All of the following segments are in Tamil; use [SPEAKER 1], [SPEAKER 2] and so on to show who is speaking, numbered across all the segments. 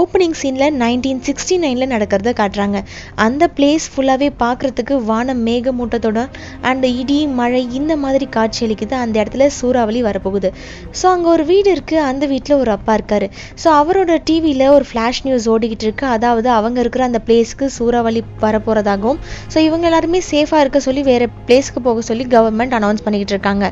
[SPEAKER 1] ஓப்பனிங் சீனில் நைன்டீன் சிக்ஸ்டி நைனில் நடக்கிறத காட்டுறாங்க. அந்த பிளேஸ் ஃபுல்லாகவே பார்க்குறதுக்கு வானம் மேகமூட்டத்தோட அண்ட் இடி மழை இந்த மாதிரி காட்சி அளிக்குது. அந்த இடத்துல சூறாவளி வரப்போகுது. ஸோ அங்கே ஒரு வீடு இருக்குது அந்த வீட்டில் ஒரு அப்பா இருக்காரு. ஸோ அவரோட டிவியில் ஒரு ஃப்ளாஷ் நியூஸ் ஓடிக்கிட்டு இருக்கு. அதாவது அவங்க இருக்கிற அந்த பிளேஸ்க்கு சூறாவளி வரப்போகிறதாகவும் ஸோ இவங்க எல்லாருமே சேஃபாக இருக்க சொல்லி வேறு பிளேஸ்க்கு போக சொல்லி கவர்மெண்ட் அனௌன்ஸ் பண்ணிக்கிட்டு இருக்காங்க.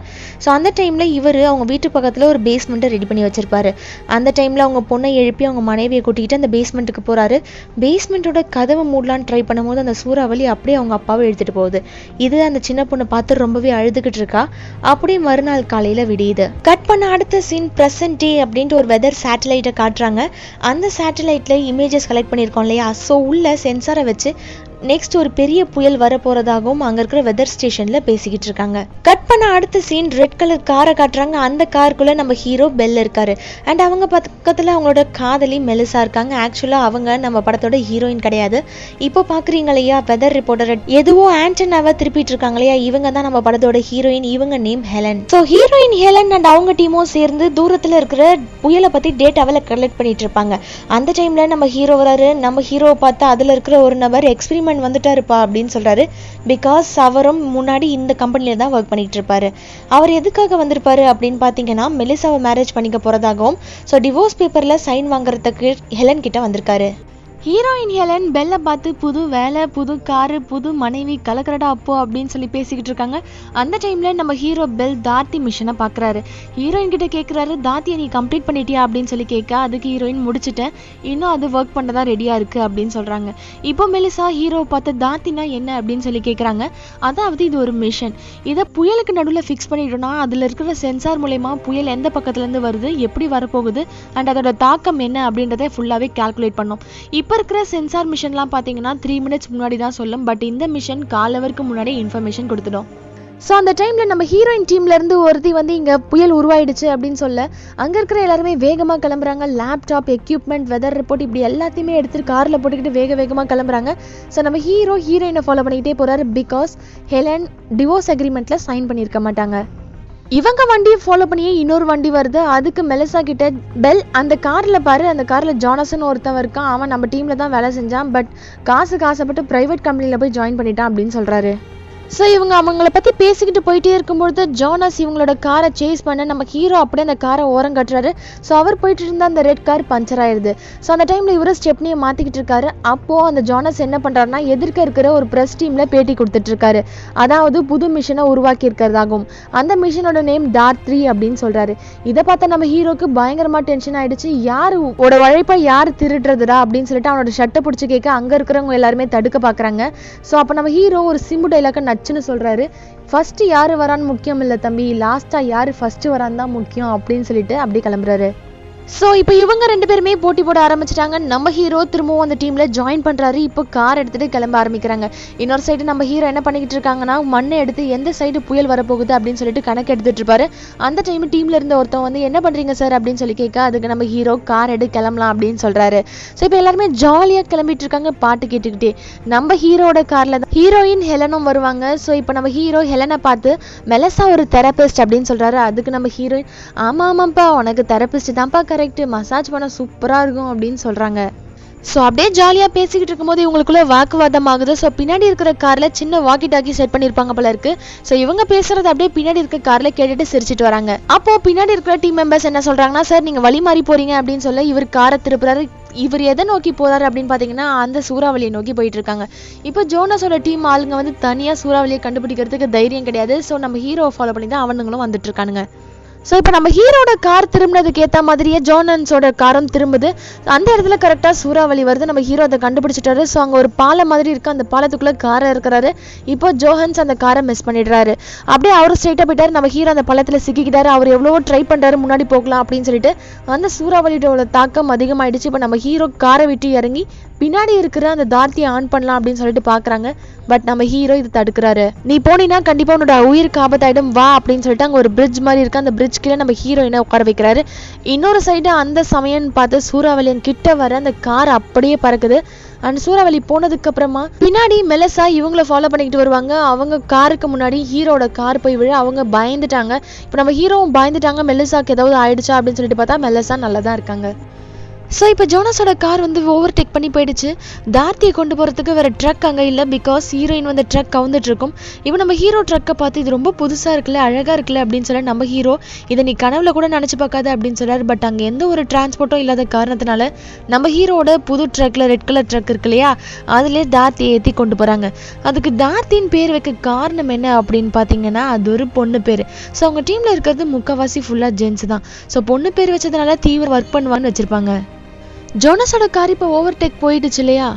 [SPEAKER 1] ஸோ அந்த டைமில் இவர் அவங்க வீட்டு பக்கத்தில் ஒரு பேஸ்மெண்ட்டை ரெடி பண்ணி வச்சிருப்பாரு. அந்த டைமில் அவங்க பொண்ணை எழுப்பி அவங்க மனைவியை கூட்டிகிட்டு அந்த பேஸ்மெண்ட்டுக்கு போகிறாரு பேஸ்மெண்ட்டோட கதவை மூடலான்னு ட்ரை பண்ணும்போது அந்த சூறாவளி அப்படியே அவங்க அப்பாவை எடுத்துகிட்டு போகுது. இது அந்த சின்ன பொண்ணை பார்த்து ரொம்பவே அழுதுகிட்டு இருக்கா. அப்படியே மறுநாள் காலையில் விடியுது. கட் பண்ண அடுத்த சீன் ப்ரெசன்ட் டே அப்படின்ட்டு ஒரு வெதர் சேட்டலைட்டை காட்டுறாங்க. அந்த சேட்டலைட்டில் இமேஜஸ் கலெக்ட் பண்ணியிருக்கோம் இல்லையா? ஸோ உள்ள சென்சாரை வச்சு நெக்ஸ்ட் ஒரு பெரிய புயல் வர போறதாகவும் அங்க இருக்கிற வெதர் ஸ்டேஷன்ல பேசிக்கிட்டு இருக்காங்க. கட் பண்ண அடுத்த சீன் ரெட் கலர் காரை காட்டுறாங்க. அந்த காருக்குள்ள நம்ம ஹீரோ பெல் இருக்காரு. அண்ட் அவங்க பக்கத்துல அவங்களோட காதலி மெலிசா இருக்காங்க. ஆக்சுவலா அவங்க நம்ம படத்தோட ஹீரோயின் கிடையாது. இப்போ பாக்குறீங்க இல்லையா வெதர் ரிப்போர்ட்டர் எதுவோ ஆண்டனாவை திருப்பிட்டு இருக்காங்க இல்லையா இவங்க தான் நம்ம படத்தோட ஹீரோயின் இவங்க name Helen so heroine Helen and அவங்க டீமும் சேர்ந்து தூரத்துல இருக்கிற புயலை பத்தி டேட்டாவில் கலெக்ட் பண்ணிட்டு இருப்பாங்க. அந்த டைம்ல நம்ம ஹீரோ வராரு. நம்ம ஹீரோவை பார்த்தா அதுல இருக்கிற ஒரு நபர் எக்ஸ்பிரிமெண்ட் வந்துட்டாருப்பா அப்படின்னு சொல்றாரு. பிகாஸ் அவரும் முன்னாடி இந்த கம்பெனில தான் ஒர்க் பண்ணிட்டு இருப்பாரு அவர் எதுக்காக வந்திருப்பாரு அப்படின்னு பார்த்தீங்கன்னா மெலிசாவை மேரேஜ் பண்ணிக்க போறதாகவும் ஸோ டிவோர்ஸ் பேப்பர்ல சைன் வாங்குறதுக்கு ஹெலன் கிட்ட வந்திருக்காரு. ஹீரோயின் ஹெலன் பெல்லை பார்த்து புது வேலை புது காரு புது மனைவி கலக்கரடா அப்போ அப்படின்னு சொல்லி பேசிக்கிட்டு இருக்காங்க. அந்த டைம்ல நம்ம ஹீரோ பெல் தாத்தி மிஷனை பார்க்குறாரு. ஹீரோயின் கிட்ட கேட்குறாரு தார்த்தியை நீ கம்ப்ளீட் பண்ணிட்டியா? அப்படின்னு சொல்லி கேட்க அதுக்கு ஹீரோயின் முடிச்சுட்டேன். இன்னும் அது ஒர்க் பண்ணதான் ரெடியா இருக்கு அப்படின்னு சொல்றாங்க. இப்போ மெலிசா ஹீரோ பார்த்து தார்த்தினா என்ன? அப்படின்னு சொல்லி கேட்குறாங்க அதாவது இது ஒரு மிஷன் இதை புயலுக்கு நடுவில் ஃபிக்ஸ் பண்ணிட்டோம்னா அதில் இருக்கிற சென்சார் மூலயமா புயல் எந்த பக்கத்துலேருந்து வருது எப்படி வரப்போகுது அண்ட் அதோட தாக்கம் என்ன அப்படின்றத ஃபுல்லாகவே கால்குலேட் பண்ணோம். இப்போ இருக்கிற சென்சார் மிஷன்லாம் பார்த்தீங்கன்னா த்ரீ மினிட்ஸ் முன்னாடி தான் சொல்லும். பட் இந்த மிஷன் கால் ஹவருக்கு முன்னாடி இன்ஃபர்மேஷன் கொடுத்துடும். ஸோ அந்த டைமில் நம்ம ஹீரோயின் டீம்ல இருந்து ஒருத்தி வந்து இங்கே புயல் உருவாயிடுச்சு அப்படின்னு சொல்ல அங்கே இருக்கிற எல்லாருமே வேகமாக கிளம்புறாங்க. லேப்டாப் எக்யூப்மெண்ட் வெதர் ரிப்போர்ட் இப்படி எல்லாத்தையுமே எடுத்துட்டு காரில் போட்டுக்கிட்டு வேக வேகமாக கிளம்புறாங்க. ஸோ நம்ம ஹீரோ ஹீரோயினை ஃபாலோ பண்ணிக்கிட்டே போகிறாரு பிகாஸ் ஹெலன் டிவோர்ஸ் அக்ரிமெண்ட்டில் சைன் பண்ணியிருக்க மாட்டாங்க. இவங்க வண்டியை ஃபாலோ பண்ணியே இன்னொரு வண்டி வருது. அதுக்கு மெலசா கிட்ட பெல் அந்த காரில் பாரு அந்த காரில் ஜானசன் ஒருத்தன் இருக்கான். அவன் நம்ம டீமில் தான் வேலை செஞ்சான். பட் காசு காசப்பட்டு ப்ரைவேட் கம்பெனியில் போய் ஜாயின் பண்ணிட்டான் அப்படின்னு சொல்கிறாரு ஸோ இவங்க அவங்கள பற்றி பேசிக்கிட்டு போயிட்டே இருக்கும்பொழுது ஜோனஸ் இவங்களோட காரை சேஸ் பண்ண நம்ம ஹீரோ அப்படியே அந்த காரை ஓரம் கட்டுறாரு. ஸோ அவர் போயிட்டு இருந்த அந்த ரெட் கார் பஞ்சர் ஆயிடுது. ஸோ அந்த டைமில் இவரும் ஸ்டெப்னியை மாற்றிக்கிட்டு இருக்காரு. அப்போது அந்த ஜோனஸ் என்ன பண்ணுறாருனா எதிர்க்க இருக்கிற ஒரு ப்ரெஸ் டீமில் பேட்டி கொடுத்துட்டு இருக்காரு. அதாவது புது மிஷினை உருவாக்கி இருக்கிறதாகும் அந்த மிஷினோட நேம் டார் த்ரீ அப்படின்னு சொல்கிறாரு இதை பார்த்தா நம்ம ஹீரோக்கு பயங்கரமாக டென்ஷன் ஆயிடுச்சு. யார் ஓட உழைப்பை யார் திருடுறதுடா அப்படின்னு சொல்லிட்டு அவனோட ஷர்ட்டை பிடிச்சி கேட்க அங்கே இருக்கிறவங்க எல்லாருமே தடுக்க பார்க்குறாங்க. ஸோ அப்போ நம்ம ஹீரோ ஒரு சிம்பு டைலாக டச்சுன்னு சொல்கிறாரு ஃபர்ஸ்ட் யார் வரான்னு முக்கியம் இல்லை தம்பி. லாஸ்ட்டாக யார் ஃபர்ஸ்ட் வரான்னு தான் முக்கியம் அப்படின்னு சொல்லிட்டு அப்படியே கிளம்புறாரு. ஸோ இப்போ இவங்க ரெண்டு பேருமே போட்டி போட ஆரம்பிச்சிட்டாங்க. நம்ம ஹீரோ திரும்பவும் அந்த டீம்ல ஜாயின் பண்றாரு. இப்போ கார் எடுத்துட்டு கிளம்ப ஆரம்பிக்கிறாங்க. இன்னொரு சைடு நம்ம ஹீரோ என்ன பண்ணிக்கிட்டு இருக்காங்கன்னா மண்ணை எடுத்து எந்த சைடு புயல் வரப்போகுது அப்படின்னு சொல்லிட்டு கணக்கு எடுத்துட்டு இருப்பாரு. அந்த டைம் டீம்ல இருந்த ஒருத்தன் வந்து என்ன பண்றீங்க சார் அப்படின்னு சொல்லி கேட்க அதுக்கு நம்ம ஹீரோ கார் எடு கிளம்பலாம் அப்படின்னு சொல்றாரு. ஸோ இப்போ எல்லாருமே ஜாலியா கிளம்பிட்டு இருக்காங்க. பாட்டு கேட்டுக்கிட்டே. நம்ம ஹீரோட கார்ல தான் ஹீரோயின் ஹெலனும் வருவாங்க. ஸோ இப்போ நம்ம ஹீரோ ஹெலனை பார்த்து மெலசா ஒரு தெரபிஸ்ட் அப்படின்னு சொல்றாரு. அதுக்கு நம்ம ஹீரோயின் ஆமா ஆமாப்பா உனக்கு தெரபிஸ்ட் தான்ப்பா கரெக்ட் மசாஜ் பண்ண சூப்பரா இருக்கும் அப்படின்னு சொல்றாங்க. ஸோ அப்படியே ஜாலியாக பேசிக்கிட்டு இருக்கும்போது இவங்களுக்குள்ள வாக்குவாதம் ஆகுது. ஸோ பின்னாடி இருக்கிற காரில் சின்ன வாக்கி டாக்கி செட் பண்ணியிருப்பாங்க போல இருக்கு. ஸோ இவங்க பேசுறது அப்படியே பின்னாடி இருக்க காரில் கேட்டுட்டு சிரிச்சிட்டு வராங்க. அப்போ பின்னாடி இருக்கிற டீம் மெம்பர்ஸ் என்ன சொல்றாங்கன்னா சார் நீங்கள் வழி மாறி போறீங்க அப்படின்னு சொல்ல இவர் காரை திருப்புறாரு. இவர் எதை நோக்கி போறாரு அப்படின்னு பார்த்தீங்கன்னா அந்த சூறாவளியை நோக்கி போயிட்டு இருக்காங்க. இப்போ ஜோனஸோட டீம் ஆளுங்க வந்து தனியாக சூறாவளியை கண்டுபிடிக்கிறதுக்கு தைரியம் கிடையாது. ஸோ நம்ம ஹீரோவை ஃபாலோ பண்ணி தான் அவனுங்களும் வந்துட்டு இருக்கானுங்க. ஸோ இப்போ நம்ம ஹீரோட கார் திரும்பினதுக்கு ஏற்ற மாதிரியே ஜோனன்ஸோட காரும் திரும்புது. அந்த இடத்துல கரெக்டாக சூறாவளி வருது. நம்ம ஹீரோ அதை கண்டுபிடிச்சிட்டாரு. ஸோ அங்கே ஒரு பாலம் மாதிரி இருக்கு. அந்த பாலத்துக்குள்ளே காரை இருக்கிறாரு. இப்போ ஜோஹன்ஸ் அந்த காரை மிஸ் பண்ணிடுறாரு. அப்படியே அவரும் ஸ்ட்ரைட்டாக போயிட்டார். நம்ம ஹீரோ அந்த பள்ளத்தில் சிக்கிக்கிட்டாரு. அவர் எவ்வளவோ ட்ரை பண்ணுறாரு முன்னாடி போகலாம் அப்படின்னு சொல்லிட்டு அந்த சூறாவளியோட தாக்கம் அதிகமாயிடுச்சு. இப்போ நம்ம ஹீரோ காரை விட்டு இறங்கி பின்னாடி இருக்கிற அந்த தார்த்தியை ஆன் பண்ணலாம் அப்படின்னு சொல்லிட்டு பார்க்குறாங்க பட் நம்ம ஹீரோ இதை தடுக்கிறாரு. நீ போனீங்கன்னா கண்டிப்பாக உன்னோட உயிருக்கு ஆபத்தாயிடும் வா அப்படின்னு சொல்லிட்டு அங்கே ஒரு பிரிட்ஜ் மாதிரி இருக்கு. அந்த பிரிட்ஜ் கீழே நம்ம ஹீரோயினை உட்கார வைக்கிறாரு. இன்னொரு சைடு அந்த சமயம்னு பார்த்து சூறாவளியன் கிட்ட வர அந்த கார் அப்படியே பறக்குது. அண்ட் சூறாவளி போனதுக்கு அப்புறமா பின்னாடி மெலசா இவங்கள ஃபாலோ பண்ணிக்கிட்டு வருவாங்க. அவங்க காருக்கு முன்னாடி ஹீரோட கார் போய் விழ அவங்க பயந்துட்டாங்க. இப்போ நம்ம ஹீரோவும் பயந்துட்டாங்க. மெலசாக்கு ஏதாவது ஆயிடுச்சா அப்படின்னு சொல்லிட்டு பார்த்தா மெலசா நல்லா தான் இருக்காங்க. ஸோ இப்போ ஜோனஸோட கார் வந்து ஓவர் டேக் பண்ணி போயிடுச்சு. தார்த்தியை கொண்டு போகிறதுக்கு வேறு ட்ரக் அங்கே இல்லை பிகாஸ் ஹீரோயின் வந்து ட்ரக் கவுந்துட்டு இருக்கும் இப்போ நம்ம ஹீரோ ட்ரக்கை பார்த்து இது ரொம்ப புதுசாக இருக்குல்ல அழகாக இருக்குல்ல அப்படின்னு சொல்ல நம்ம ஹீரோ இதை நீ கனவுல கூட நினச்சி பார்க்காத அப்படின்னு சொல்கிறார் பட் அங்கே எந்த ஒரு டிரான்ஸ்போர்ட்டும் இல்லாத காரணத்தினால நம்ம ஹீரோட புது ட்ரக்கில் ரெட் கலர் ட்ரக் இருக்கு இல்லையா அதிலே தார்த்தியை ஏற்றி கொண்டு போகிறாங்க அதுக்கு தார்த்தின் பேர் வைக்க காரணம் என்ன அப்படின்னு பார்த்தீங்கன்னா அது ஒரு பொண்ணு பேர். ஸோ அவங்க டீமில் இருக்கிறது முக்கால்வாசி ஃபுல்லாக ஜென்ஸ் தான். ஸோ பொண்ணு பேர் வச்சதுனால தீவிர ஒர்க் பண்ணுவான்னு வச்சுருப்பாங்க. ஜோனஸோட கார் இப்போ ஓவர் டேக் போயிடுச்சு இல்லையா?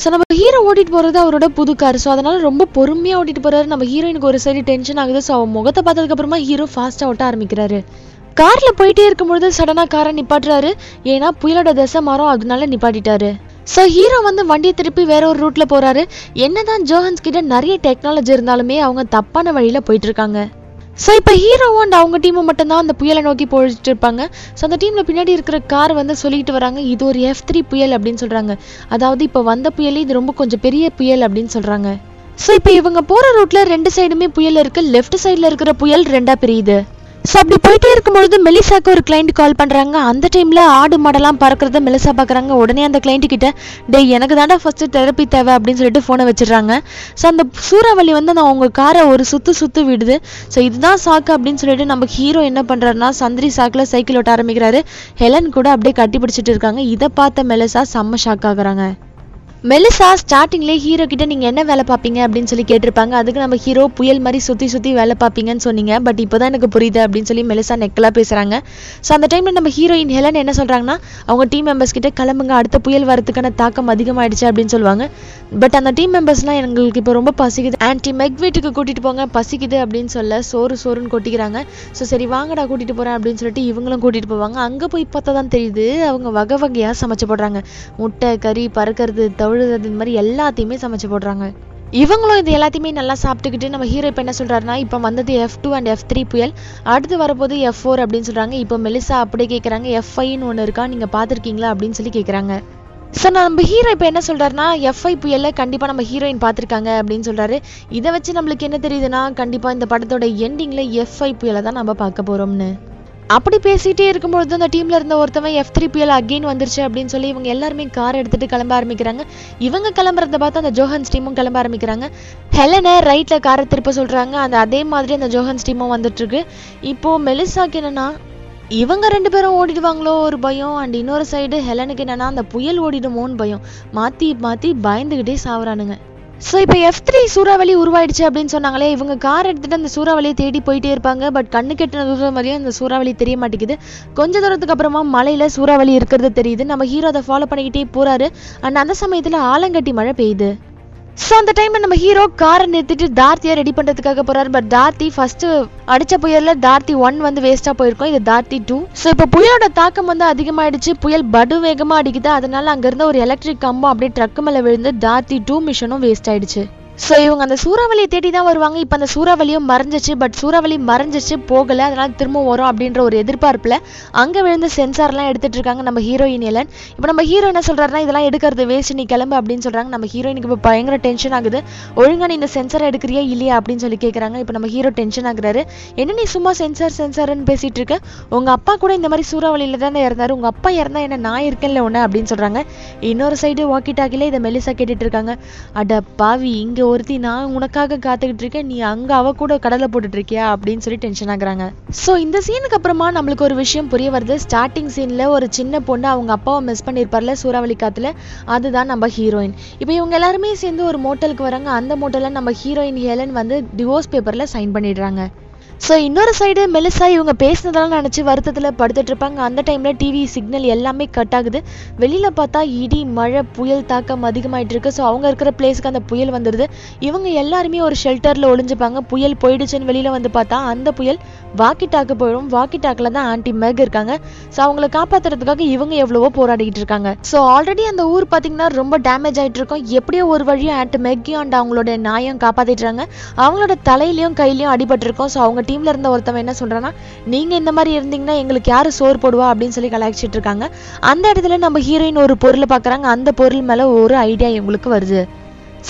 [SPEAKER 1] ஸோ நம்ம ஹீரோ ஓட்டிட்டு போகிறது அவரோட புது கார் ஸோ அதனால ரொம்ப பொறுமையாக ஓட்டிட்டு போறாரு. நம்ம ஹீரோயினுக்கு ஒரு சைடு டென்ஷன் ஆகுது. ஸோ அவன் முகத்தை பார்த்ததுக்கு அப்புறமா ஹீரோ ஃபாஸ்ட்டாக ஓட்ட ஆரம்பிக்கிறாரு. காரில் போயிட்டே இருக்கும்பொழுது சடனாக காரை நிப்பாட்டுறாரு. ஏன்னா புயலோட தசை மரம் அதனால நிப்பாட்டிட்டாரு. ஸோ ஹீரோ வந்து வண்டியை திருப்பி வேற ஒரு ரூட்ல போறாரு. என்னதான் ஜோஹன்ஸ் கிட்ட நிறைய டெக்னாலஜி இருந்தாலுமே அவங்க தப்பான வழியில போயிட்டு இருக்காங்க. ஸோ இப்போ ஹீரோவும் அண்ட் அவங்க டீமும் மட்டும்தான் அந்த புயலை நோக்கி போயிட்டு இருப்பாங்க. ஸோ அந்த டீமில் பின்னாடி இருக்கிற கார் வந்து சொல்லிட்டு வராங்க இது ஒரு எஃப் த்ரீ புயல் அப்படின்னு சொல்கிறாங்க அதாவது இப்போ வந்த புயலே இது ரொம்ப கொஞ்சம் பெரிய புயல் அப்படின்னு சொல்கிறாங்க ஸோ இப்போ இவங்க போகிற ரூட்டில் ரெண்டு சைடுமே புயல் இருக்குது லெஃப்ட் சைடில் இருக்கிற புயல் ரெண்டாக பிரியுது. ஸோ அப்படி போயிட்டே இருக்கும்பொழுது மெலிசாக்கு ஒரு கிளைண்ட் கால் பண்ணுறாங்க அந்த டைமில் ஆடு மாடெல்லாம் பறக்கிறத மெலிசா பார்க்குறாங்க உடனே அந்த கிளைண்ட் கிட்ட டே எனக்கு தாண்டா ஃபஸ்ட்டு தெரப்பி தேவை அப்படின்னு சொல்லிட்டு ஃபோனை வச்சிடுறாங்க. ஸோ அந்த சூறாவளி வந்து நான் உங்கள் காரை ஒரு சுற்று சுற்று விடுது. ஸோ இதுதான் சாக்கு அப்படின்னு சொல்லிட்டு நம்ம ஹீரோ என்ன பண்ணுறாருனா சந்திரி சாக்கில் சைக்கிள் ஓட்ட ஆரம்பிக்கிறாரு. ஹெலன் கூட அப்படியே கட்டி பிடிச்சிட்டு இருக்காங்க. இதை பார்த்த மெலிசா செம்ம ஷாக் ஆகுறாங்க. மெலிசா ஸ்டார்டிங்லேயே ஹீரோ கிட்ட நீங்கள் என்ன வேலை பார்ப்பீங்க அப்படின்னு சொல்லி கேட்டிருப்பாங்க. அதுக்கு நம்ம ஹீரோ புயல் மாதிரி சுற்றி சுற்றி வேலை பார்ப்பீங்கன்னு சொன்னீங்க. பட் இப்போ தான் எனக்கு புரியுது அப்படின்னு சொல்லி மெலிசா நெக்கலாக பேசுகிறாங்க ஸோ அந்த டைமில் நம்ம ஹீரோயின் ஹெலன் என்ன சொல்கிறாங்கன்னா அவங்க டீம் மெம்பர்ஸ் கிட்ட கிளம்புங்க அடுத்த புயல் வரதுக்கான தாக்கம் அதிகமாகிடுச்சு அப்படின்னு சொல்லுவாங்க. பட் அந்த டீம் மெம்பர்ஸ்லாம் எங்களுக்கு இப்போ ரொம்ப பசிக்குது. ஆன்டி மெக் வீட்டுக்கு கூட்டிகிட்டு போங்க பசிக்குது அப்படின்னு சொல்ல சோறு சோறுன்னு கொட்டிக்கிறாங்க. ஸோ சரி வாங்கடா கூட்டிகிட்டு போகிறேன் அப்படின்னு சொல்லிட்டு இவங்களும் கூட்டிகிட்டு போவாங்க. அங்கே போய் பார்த்தா தான் தெரியுது அவங்க வகை வகையாக சமைச்சு போடுறாங்க. முட்டை கறி பறக்கிறது தவிர தவிழுறது இந்த மாதிரி எல்லாத்தையுமே சமைச்சு போடுறாங்க. இவங்களும் இது எல்லாத்தையுமே நல்லா சாப்பிட்டுக்கிட்டு நம்ம ஹீரோ இப்போ என்ன சொல்றாருன்னா இப்போ வந்தது F two and F three புயல். அடுத்து வரப்போது எஃப் ஃபோர் அப்படின்னு சொல்றாங்க. இப்போ மெலிசா அப்படியே கேட்குறாங்க எஃப் ஃபைன்னு ஒன்று இருக்கா? நீங்கள் பார்த்துருக்கீங்களா? அப்படின்னு சொல்லி கேட்குறாங்க ஸோ நம்ம ஹீரோ இப்போ என்ன சொல்றாருன்னா எஃப்ஐ புயலில் கண்டிப்பாக நம்ம ஹீரோயின் பார்த்துருக்காங்க அப்படின்னு சொல்றாரு. இதை வச்சு நம்மளுக்கு என்ன தெரியுதுன்னா கண்டிப்பாக இந்த படத்தோட எண்டிங்கில் எஃப்ஐ புயலை தான் நம்ம பார்க்க போகிறோம்னு அப்படி பேசிட்டே இருக்கும்பொழுது அந்த டீம்ல இருந்த ஒருத்தவன் எஃப் த்ரீ பிஎல் அகெயின் வந்துருச்சு அப்படின்னு சொல்லி இவங்க எல்லாருமே கார் எடுத்துட்டு கிளம்ப ஆரம்பிக்கிறாங்க. இவங்க கிளம்புறத பார்த்து அந்த ஜோஹன்ஸ் டீமும் கிளம்ப ஆரம்பிக்கிறாங்க. ஹெலனை ரைட்ல காரை திருப்ப சொல்றாங்க. அந்த அதே மாதிரி அந்த ஜோஹன்ஸ் டீமும் வந்துட்டுருக்கு. இப்போது இப்போ மெலிசாக்கு என்னன்னா இவங்க ரெண்டு பேரும் ஓடிடுவாங்களோ ஒரு பயம். அண்ட் இன்னொரு சைடு ஹெலனுக்கு என்னன்னா அந்த புயல் ஓடிடுமோன்னு பயம். மாத்தி மாத்தி பயந்துகிட்டே சாவுறானுங்க. ஸோ இப்போ எஃப் த்ரீ சூறாவளி உருவாயிடுச்சு அப்படின்னு சொன்னாங்களே இவங்க கார் எடுத்துட்டு அந்த சூறாவளியை தேடி போயிட்டே இருப்பாங்க. பட் கண்ணு கெட்டின தூரம் வரையும் அந்த சூறாவளி தெரிய மாட்டேங்குது. கொஞ்ச தூரத்துக்கு அப்புறமா மலையில சூறாவளி இருக்கிறது தெரியுது. நம்ம ஹீரோ அதை ஃபாலோ பண்ணிக்கிட்டே போறாரு. அண்ட் அந்த சமயத்துல ஆலங்கட்டி மழை பெய்யுது. ஸோ அந்த டைம் நம்ம ஹீரோ காரை நிறுத்திட்டு தார்த்தியை ரெடி பண்ணுறதுக்காக போகிறாரு பட் தார்த்தி ஃபஸ்ட்டு அடித்த புயலில் தார்த்தி ஒன் வந்து வேஸ்ட்டாக போயிருக்கோம். இது தார்த்தி டூ ஸோ இப்போ புயலோட தாக்கம் வந்து அதிகமாகிடுச்சு புயல் படு வேகமாக அடிக்குது. அதனால அங்கேருந்து ஒரு எலக்ட்ரிக் கம்பம் அப்படியே ட்ரக் மேலே விழுந்து தார்த்தி டூ மிஷனும் வேஸ்ட் ஆயிடுச்சு. ஸோ இவங்க அந்த சூறாவளியை தேடி தான் வருவாங்க. இப்போ அந்த சூறாவளியும் மறைஞ்சிச்சு பட் சூறாவளி மறைஞ்சிச்சு போகல அதனால திரும்ப வரும் அப்படின்ற ஒரு எதிர்பார்ப்பில் அங்கே விழுந்த சென்சார்லாம் எடுத்துகிட்டு இருக்காங்க நம்ம ஹீரோயின் எலன். இப்போ நம்ம ஹீரோ என்ன சொல்றாருன்னா இதெல்லாம் எடுக்கிறது வேஸ்ட் நீ கிளம்பு அப்படின்னு சொல்கிறாங்க நம்ம ஹீரோயினுக்கு இப்போ பயங்கர டென்ஷன் ஆகுது. ஒழுங்கா நீ இந்த சென்சாரை எடுக்கிறியா இல்லையா அப்படின்னு சொல்லி கேட்குறாங்க இப்போ நம்ம ஹீரோ டென்ஷன் ஆகுறாரு. என்ன நீ சும்மா சென்சார் சென்சார்னு பேசிகிட்டு இருக்க? உங்க அப்பா கூட இந்த மாதிரி சூறாவளியில தானே இறந்தாரு. உங்க அப்பா இறந்தா என்ன நான் இருக்கேன்ல ஒன்று அப்படின்னு சொல்றாங்க. இன்னொரு சைடு வாக்கி டாக்கில இதை மெலிசா கேட்டுட்டு இருக்காங்க. அட பாவி இங்கே ஒருத்தி நான் உனக்காக காத்துக்கிட்டு இருக்கேன் நீ அங்க அவ கூட கடலை போட்டுட்டு இருக்கியா? அப்படின்னு சொல்லி டென்ஷன் ஆகுறாங்க. ஸோ இந்த சீனுக்கு அப்புறமா நம்மளுக்கு ஒரு விஷயம் புரிய வருது. ஸ்டார்டிங் சீன்ல ஒரு சின்ன பொண்ணு அவங்க அப்பாவை மிஸ் பண்ணியிருப்பார்ல சூறாவளி காத்துல. அதுதான் நம்ம ஹீரோயின் இப்போ இவங்க எல்லாருமே சேர்ந்து ஒரு மோட்டலுக்கு வராங்க. அந்த மோட்டல்ல நம்ம ஹீரோயின் ஹெலன் வந்து டிவோர்ஸ் பேப்பர்ல சைன் பண்ணிடுறாங்க. ஸோ இன்னொரு சைடு மெலிசா இவங்க பேசினதெல்லாம் நினச்சி வருத்தத்தில் படுத்துட்டு இருப்பாங்க. அந்த டைமில் டிவி சிக்னல் எல்லாமே கட் ஆகுது. வெளியில் பார்த்தா இடி மழை புயல் தாக்கம் அதிகமாயிட்டு இருக்கு. ஸோ அவங்க இருக்கிற பிளேஸ்க்கு அந்த புயல் வந்துடுது இவங்க எல்லாருமே ஒரு ஷெல்டரில் ஒளிஞ்சுப்பாங்க. புயல் போயிடுச்சுன்னு வெளியில் வந்து பார்த்தா அந்த புயல் வாக்கி டாக்கு போயிடும். வாக்கி டாக்கில் தான் ஆன்டி மேக் இருக்காங்க. ஸோ அவங்கள காப்பாத்துறதுக்காக இவங்க எவ்வளவோ போராடிக்கிட்டு இருக்காங்க. ஸோ ஆல்ரெடி அந்த ஊர் பார்த்தீங்கன்னா ரொம்ப டேமேஜ் ஆயிட்டு இருக்கும். எப்படியோ ஒரு வழியும் ஆன்டி மேக்கையும் அண்ட் அவங்களோட நாயும் காப்பாற்றிட்டுறாங்க அவங்களோட தலையிலையும் கையிலையும் அடிபட்டிருக்கும். ஸோ அவங்க டீம்ல இருந்த ஒருத்தவன் என்ன சொல்றான்னா நீங்க இந்த மாதிரி இருந்தீங்கன்னா எங்களுக்கு யாரு சோறு போடுவா? அப்படின்னு சொல்லி கலாய்ச்சிட்டு இருக்காங்க. அந்த இடத்துல நம்ம ஹீரோயின் ஒரு பொருளை பாக்குறாங்க. அந்த பொருள் மேல ஒரு ஐடியா இவங்களுக்கு வருது.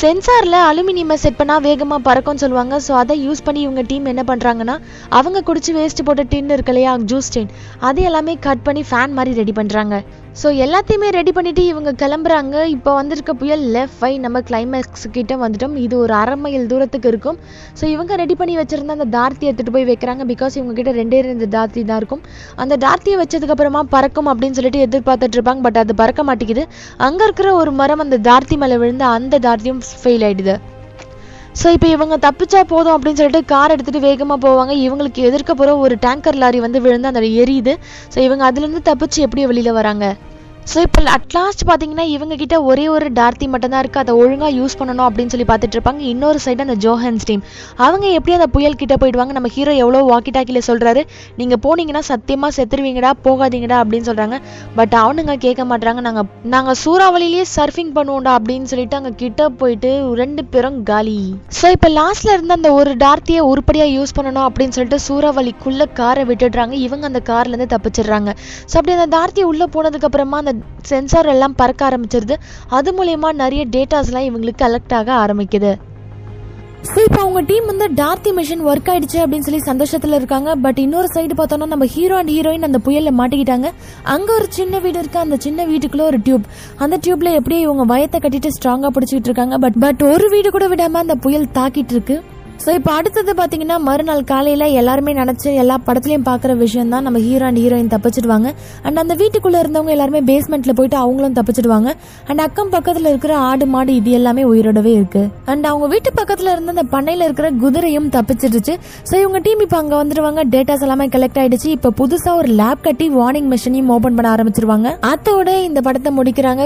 [SPEAKER 1] சென்சார்ல அலுமினியமை செட் பண்ணா வேகமா பறக்கும்னு சொல்லுவாங்க. ஸோ அதை யூஸ் பண்ணி இவங்க டீம் என்ன பண்றாங்கன்னா அவங்க குடிச்சு வேஸ்ட் போட்ட டின் இருக்கு இல்லையா? ஜூஸ் டின் அது எல்லாமே கட் பண்ணி ஃபேன் மாதிரி ரெடி பண்றாங்க. ஸோ எல்லாத்தையுமே ரெடி பண்ணிவிட்டு இவங்க கிளம்புறாங்க. இப்போ வந்திருக்க புயல் லெஃப்ட் ஃபை நம்ம கிளைமேக்ஸ் கிட்ட வந்துட்டோம். இது ஒரு அரை மைல் தூரத்துக்கு இருக்கும். ஸோ இவங்க ரெடி பண்ணி வச்சுருந்த அந்த தார்த்தியை எடுத்துகிட்டு போய் வைக்கிறாங்க. பிகாஸ் இவங்க கிட்ட ரெண்டே ரெண்டு தார்த்தி தான் இருக்கும். அந்த தார்த்தியை வச்சதுக்கப்புறமா பறக்கும் அப்படின்னு சொல்லிட்டு எதிர்பார்த்துட்டு இருப்பாங்க. பட் அது பறக்க மாட்டேங்குது. அங்கே இருக்கிற ஒரு மரம் அந்த தார்த்தி மேலே விழுந்து அந்த தார்த்தியும் ஃபெயில் ஆகிடுது ஸோ இப்போ இவங்க தப்பிச்சா போதும் அப்படின்னு சொல்லிட்டு கார் எடுத்துகிட்டு வேகமாக போவாங்க. இவங்களுக்கு எதிர்க்க போகிற ஒரு டேங்கர் லாரி வந்து விழுந்து அந்த எரியுது. ஸோ இவங்க அதுலேருந்து தப்பிச்சு எப்படி வெளியில் வராங்க. ஸோ இப்போ அட்லாஸ்ட் பார்த்தீங்கன்னா இவங்க கிட்ட ஒரே ஒரு டார்த்தி மட்டும்தான் இருக்குது அதை ஒழுங்காக யூஸ் பண்ணணும் அப்படின்னு சொல்லி பார்த்துட்டு இருப்பாங்க. இன்னொரு சைடு அந்த ஜோஹன்ஸ் டீம் அவங்க எப்படி அந்த புயல் கிட்ட போயிடுவாங்க? நம்ம ஹீரோ எவ்வளோ வாக்கி டாக்கியில் சொல்கிறாரு நீங்கள் போனீங்கன்னா சத்தியமாக செத்துருவீங்கடா போகாதீங்கடா அப்படின்னு சொல்கிறாங்க பட் அவனுங்க கேட்க மாட்றாங்க. நாங்கள் நாங்கள் சூறாவளிலேயே சர்ஃபிங் பண்ணுவோம்டா அப்படின்னு சொல்லிட்டு அங்கே கிட்ட போயிட்டு ரெண்டு பேரும் காலி. ஸோ இப்போ லாஸ்ட்ல இருந்து அந்த ஒரு டார்த்தியை உருப்படியாக யூஸ் பண்ணணும் அப்படின்னு சொல்லிட்டு சூறாவளிக்குள்ளே காரை விட்டுடுறாங்க. இவங்க அந்த கார்லேருந்து தப்பிச்சிடுறாங்க. ஸோ அப்படி அந்த டார்த்தி உள்ளே போனதுக்கப்புறமா அந்த சென்சார் எல்லாம் பறக்க ஆரம்பிச்சிருது. அது மூலயமா நிறைய டேட்டாஸ்லாம் இவங்களுக்கு கலெக்ட் ஆக ஆரம்பிக்குது. ஸோ இப்போ அவங்க டீம் வந்து டார்த்தி மிஷின் ஒர்க் ஆயிடுச்சு அப்படின்னு சொல்லி சந்தோஷத்தில் இருக்காங்க. பட் இன்னொரு சைடு பார்த்தோம்னா நம்ம ஹீரோ அண்ட் ஹீரோயின் அந்த புயலில் மாட்டிக்கிட்டாங்க. அங்கே ஒரு சின்ன வீடு இருக்கு. அந்த சின்ன வீட்டுக்குள்ளே ஒரு டியூப் அந்த டியூப்ல எப்படியே இவங்க வயத்தை கட்டிட்டு ஸ்ட்ராங்காக பிடிச்சிக்கிட்டு இருக்காங்க. பட் பட் ஒரு வீடு கூட விடாமல் அந்த புயல் தாக்கிட்டு இருக்கு. ஸோ இப்போ அடுத்தது பார்த்தீங்கன்னா மறுநாள் காலையில் எல்லாருமே நினச்சி எல்லா படத்துலையும் பார்க்குற விஷயம் தான் நம்ம ஹீரோ அண்ட் ஹீரோயின் தப்பிச்சிடுவாங்க. அண்ட் அந்த வீட்டுக்குள்ளே இருந்தவங்க எல்லாருமே பேஸ்மெண்ட்டில் போயிட்டு அவங்களும் தப்பிச்சிடுவாங்க. அண்ட் அக்கம் பக்கத்தில் இருக்கிற ஆடு மாடு இது எல்லாமே உயிரோடவே இருக்கு. அண்ட் அவங்க வீட்டு பக்கத்தில் இருந்த அந்த பண்ணையில் இருக்கிற குதிரையும் தப்பிச்சிடுச்சு. ஸோ இவங்க டீம் இப்போ அங்கே வந்துடுவாங்க. டேட்டாஸ் எல்லாமே கலெக்ட் ஆயிடுச்சு. இப்போ புதுசாக ஒரு லேப் கட்டி வார்னிங் மிஷினையும் ஓப்பன் பண்ண ஆரம்பிச்சிருவாங்க. அதோட இந்த படத்தை முடிக்கிறாங்க.